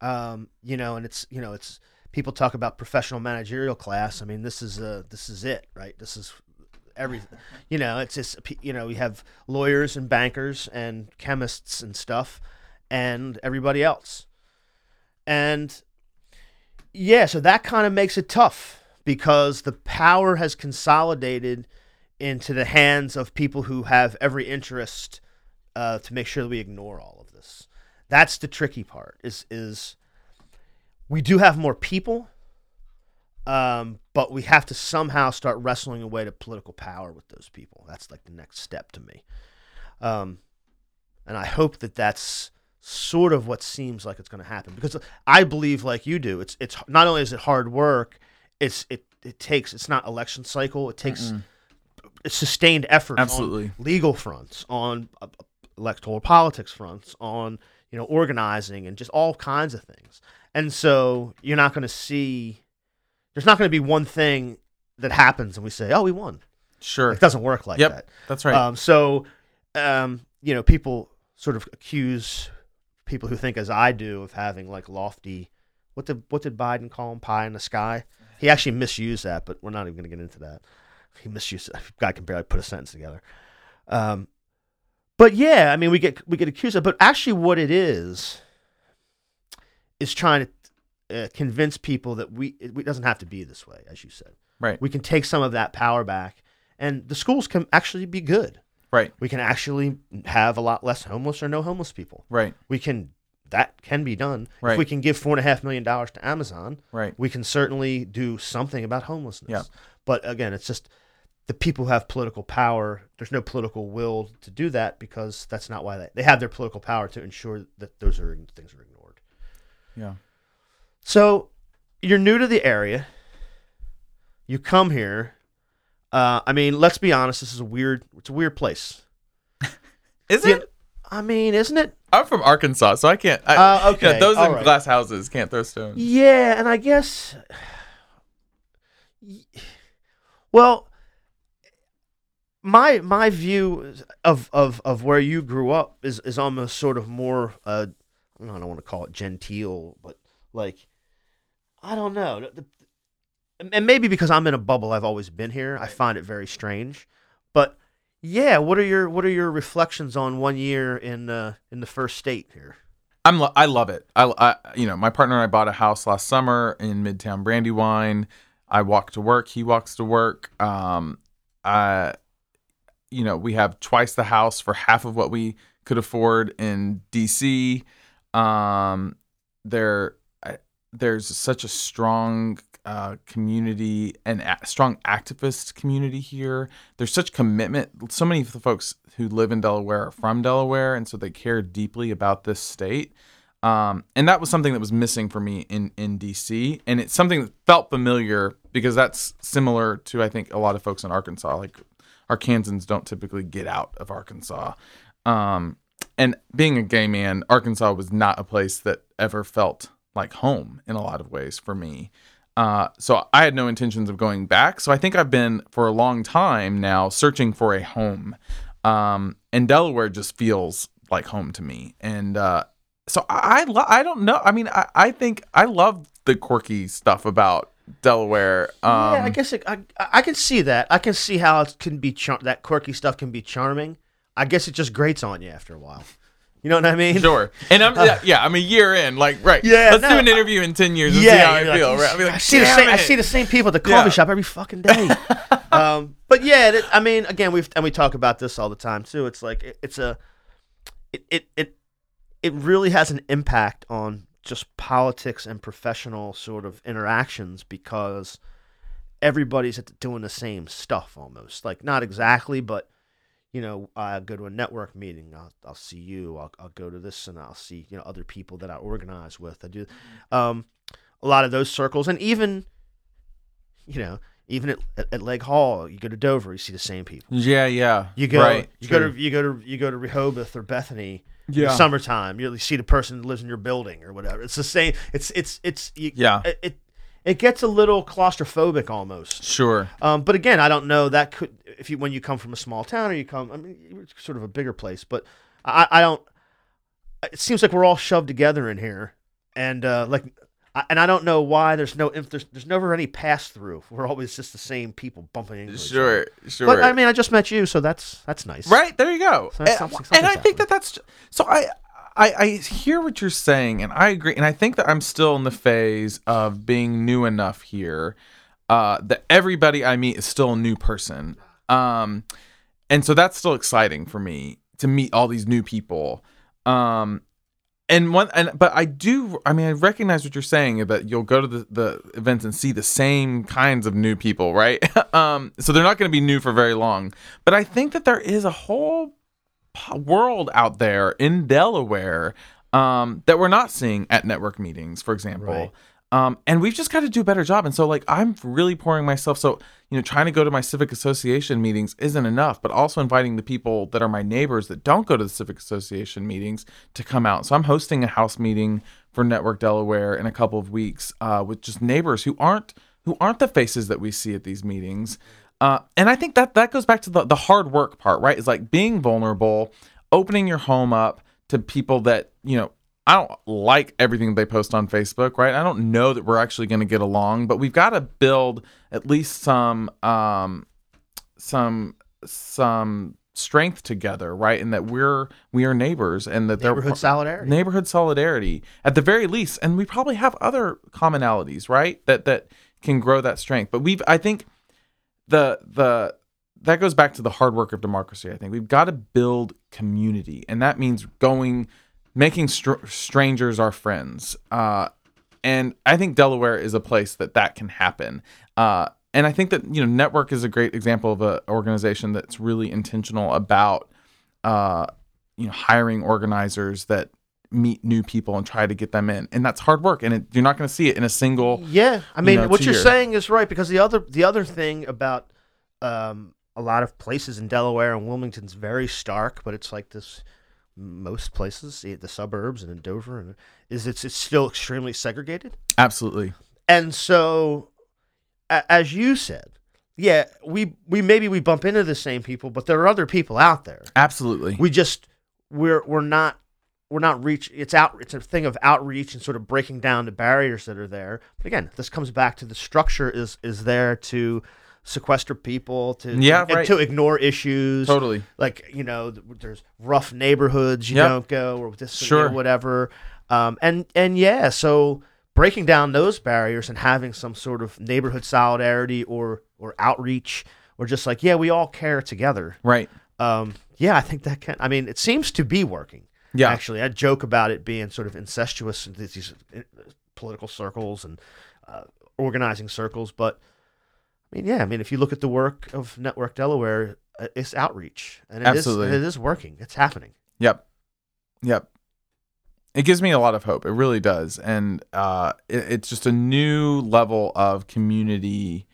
Um, you know, and it's you know it's people talk about professional managerial class. I mean, this is uh this is it, right? This is everything. You know, it's just you know we have lawyers and bankers and chemists and stuff, and everybody else, and yeah, so that kind of makes it tough because the power has consolidated into the hands of people who have every interest uh, to make sure that we ignore all of this. That's the tricky part. Is is we do have more people, um, but we have to somehow start wrestling away to political power with those people. That's like the next step to me. Um, and I hope that that's sort of what seems like it's going to happen because I believe, like you do, it's it's not only is it hard work, it's it it takes it's not election cycle. It takes sustained effort Absolutely. on legal fronts, on uh, electoral politics fronts, on you know organizing and just all kinds of things. And so you're not going to see there's not going to be one thing that happens and we say, "Oh, we won." Sure. It doesn't work like Yep. that. That's right. Um, so, um, you know, people sort of accuse people who think, as I do, of having like lofty. What did what did Biden call him? Pie in the sky. He actually misused that, but we're not even going to get into that. He misused. it. Guy can barely put a sentence together. Um, but yeah, I mean, we get we get accused of, but actually, what it is is trying to uh, convince people that we it, it doesn't have to be this way, as you said. right. We can take some of that power back, and the schools can actually be good Right. we can actually have a lot less homeless or no homeless people. Right. We can that can be done. If we can give four and a half million dollars to Amazon, Right. we can certainly do something about homelessness. Yeah. But again, it's just the people who have political power. There's no political will to do that because that's not why they they have their political power to ensure that those are things are ignored. Yeah. So you're new to the area. You come here. Uh, I mean, let's be honest. This is a weird. It's a weird place. Is it? I mean, isn't it? I'm from Arkansas, so I can't. I, Uh, okay, those in right. glass houses can't throw stones. Yeah, and I guess. Well, my my view of of of where you grew up is is almost sort of more. Uh, I don't want to call it genteel, but like, I don't know. And maybe because I'm in a bubble, I've always been here. I find it very strange, but yeah. What are your what are your reflections on one year in uh, in the first state here? I'm lo- I love it. I, I you know my partner and I bought a house last summer in Midtown Brandywine. I walk to work. He walks to work. Um, I, you know, we have twice the house for half of what we could afford in DC. Um, there, I, there's such a strong uh, community and a- strong activist community here. There's such commitment. So many of the folks who live in Delaware are from Delaware, and so they care deeply about this state. Um, and that was something that was missing for me in in DC, and it's something that felt familiar because that's similar to I think a lot of folks in Arkansas. Like Arkansans don't typically get out of Arkansas. Um, and being a gay man, Arkansas was not a place that ever felt like home in a lot of ways for me. Uh, so I had no intentions of going back. So I think I've been for a long time now searching for a home. Um, and Delaware just feels like home to me. And uh, so I, I, lo- I don't know. I mean, I, I think I love the quirky stuff about Delaware. Um, yeah, I guess it, I I can see that. I can see how it can be char- that quirky stuff can be charming. I guess it just grates on you after a while. You know what I mean? Sure. And I'm yeah, yeah, I'm a year in, like right. Yeah, Let's no, do an interview in ten years and Yeah, see how I like, feel. Right? I'll be like, I see the "Damn same. I see the same people at the coffee Yeah. shop every fucking day. um, but yeah, it, I mean, again, we've and we talk about this all the time too. It's like it, it's a, it, it it it really has an impact on just politics and professional sort of interactions because everybody's doing the same stuff almost. Like not exactly, but you know, I go to a network meeting. I'll, I'll see you. I'll, I'll go to this, and I'll see you know other people that I organize with. I do um, a lot of those circles, and even you know, even at, at, at Leg Hall, you go to Dover, you see the same people. Yeah, yeah. You go, right. you go to you go to you go to Rehoboth or Bethany. in Yeah. summertime, you see the person that lives in your building or whatever. It's the same. It's it's it's you, Yeah. It, it it gets a little claustrophobic almost. Sure. Um, but again, I don't know that could if you when you come from a small town or you come, I mean, sort of a bigger place. But I, I don't. It seems like we're all shoved together in here, and uh, like, I, and I don't know why there's no if there's there's never any pass through. We're always just the same people bumping into each other. Sure, sure. But I mean, I just met you, so that's that's nice. Right there, you go. So and, something- and I think that that's so. I, I I hear what you're saying, and I agree. And I think that I'm still in the phase of being new enough here uh, that everybody I meet is still a new person. Um, and so that's still exciting for me to meet all these new people. Um, and one and but I do I mean I recognize what you're saying that you'll go to the, the events and see the same kinds of new people, right? um so they're not going to be new for very long. But I think that there is a whole world out there in Delaware um that we're not seeing at network meetings, for example. Right. Um, and we've just got to do a better job. And so, like, I'm really pouring myself. So, you know, trying to go to my civic association meetings isn't enough, but also inviting the people that are my neighbors that don't go to the civic association meetings to come out. So, I'm hosting a house meeting for Network Delaware in a couple of weeks uh, with just neighbors who aren't who aren't the faces that we see at these meetings. Uh, and I think that that goes back to the, the hard work part, right? Is like being vulnerable, opening your home up to people that you know I don't like everything they post on Facebook, right? I don't know that we're actually going to get along, but we've got to build at least some um some some strength together, right? And that we're we are neighbors and that Neighborhood solidarity. neighborhood solidarity at the very least and we probably have other commonalities right that that can grow that strength but we've i think the the that goes back to the hard work of democracy i think. We've got to build community and that means going making str- strangers our friends uh and i think delaware is a place that that can happen uh and i think that you know network is a great example of an organization that's really intentional about uh you know hiring organizers that meet new people and try to get them in and that's hard work and it, you're not going to see it in a single Yeah, I mean, know, what you're your- saying is right because the other the other thing about um, a lot of places in Delaware and Wilmington's very stark, but it's like this. Most places, the the suburbs and in Dover, and is it's it's still extremely segregated. absolutely And so, a- as you said, yeah, we we maybe we bump into the same people, but there are other people out there. absolutely We just we're we're not we're not reach. It's out. It's a thing of outreach and sort of breaking down the barriers that are there. But again, this comes back to the structure is is there to sequester people to Yeah, and right. to ignore issues totally like you know there's rough neighborhoods you Yep. don't go or this Sure. or whatever um, and and yeah so breaking down those barriers and having some sort of neighborhood solidarity or or outreach or just like yeah we all care together right um, yeah i think that can i mean it seems to be working yeah actually i joke about it being sort of incestuous in these, uh, political circles and uh, organizing circles but i mean yeah i mean if you look at the work of network delaware uh, it's outreach and it is Absolutely. it is working it's happening Yep. Yep. It gives me a lot of hope. It really does. And uh, it, it's just a new level of community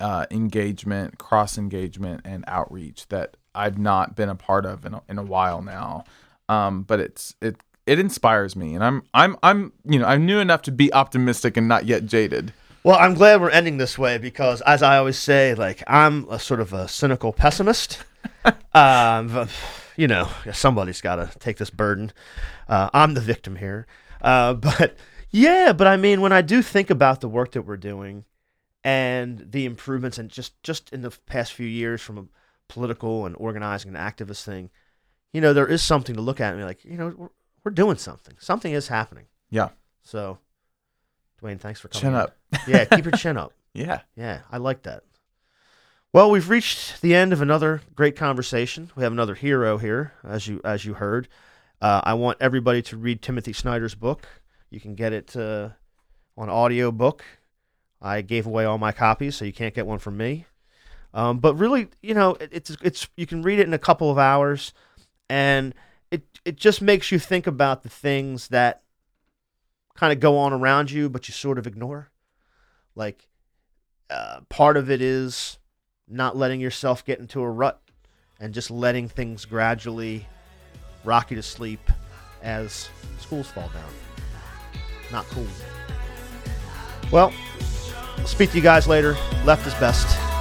uh, engagement, cross engagement, and outreach that I've not been a part of in a, in a while now. Um, but it's it it inspires me, and I'm I'm I'm you know I'm new enough to be optimistic and not yet jaded. well i'm glad we're ending this way because as i always say like i'm a sort of a cynical pessimist. Um, you know somebody's got to take this burden. Uh, i'm the victim here. Uh, but yeah but i mean when i do think about the work that we're doing and the improvements and just just in the past few years from a political and organizing and activist thing you know there is something to look at and be like you know we're, we're doing something. Something is happening. Yeah. so dwayne thanks for coming Chin up. yeah keep your chin up. Yeah. yeah i like that. Well we've reached the end of another great conversation. We have another hero here as you as you heard. Uh, i want everybody to read timothy snyder's book. You can get it uh, on audio book i gave away all my copies so you can't get one from me. Um, but really you know it, it's it's you can read it in a couple of hours and it it just makes you think about the things that kind of go on around you but you sort of ignore like uh, part of it is not letting yourself get into a rut and just letting things gradually rock you to sleep as schools fall down. Not cool. Well, speak to you guys later. Left is best.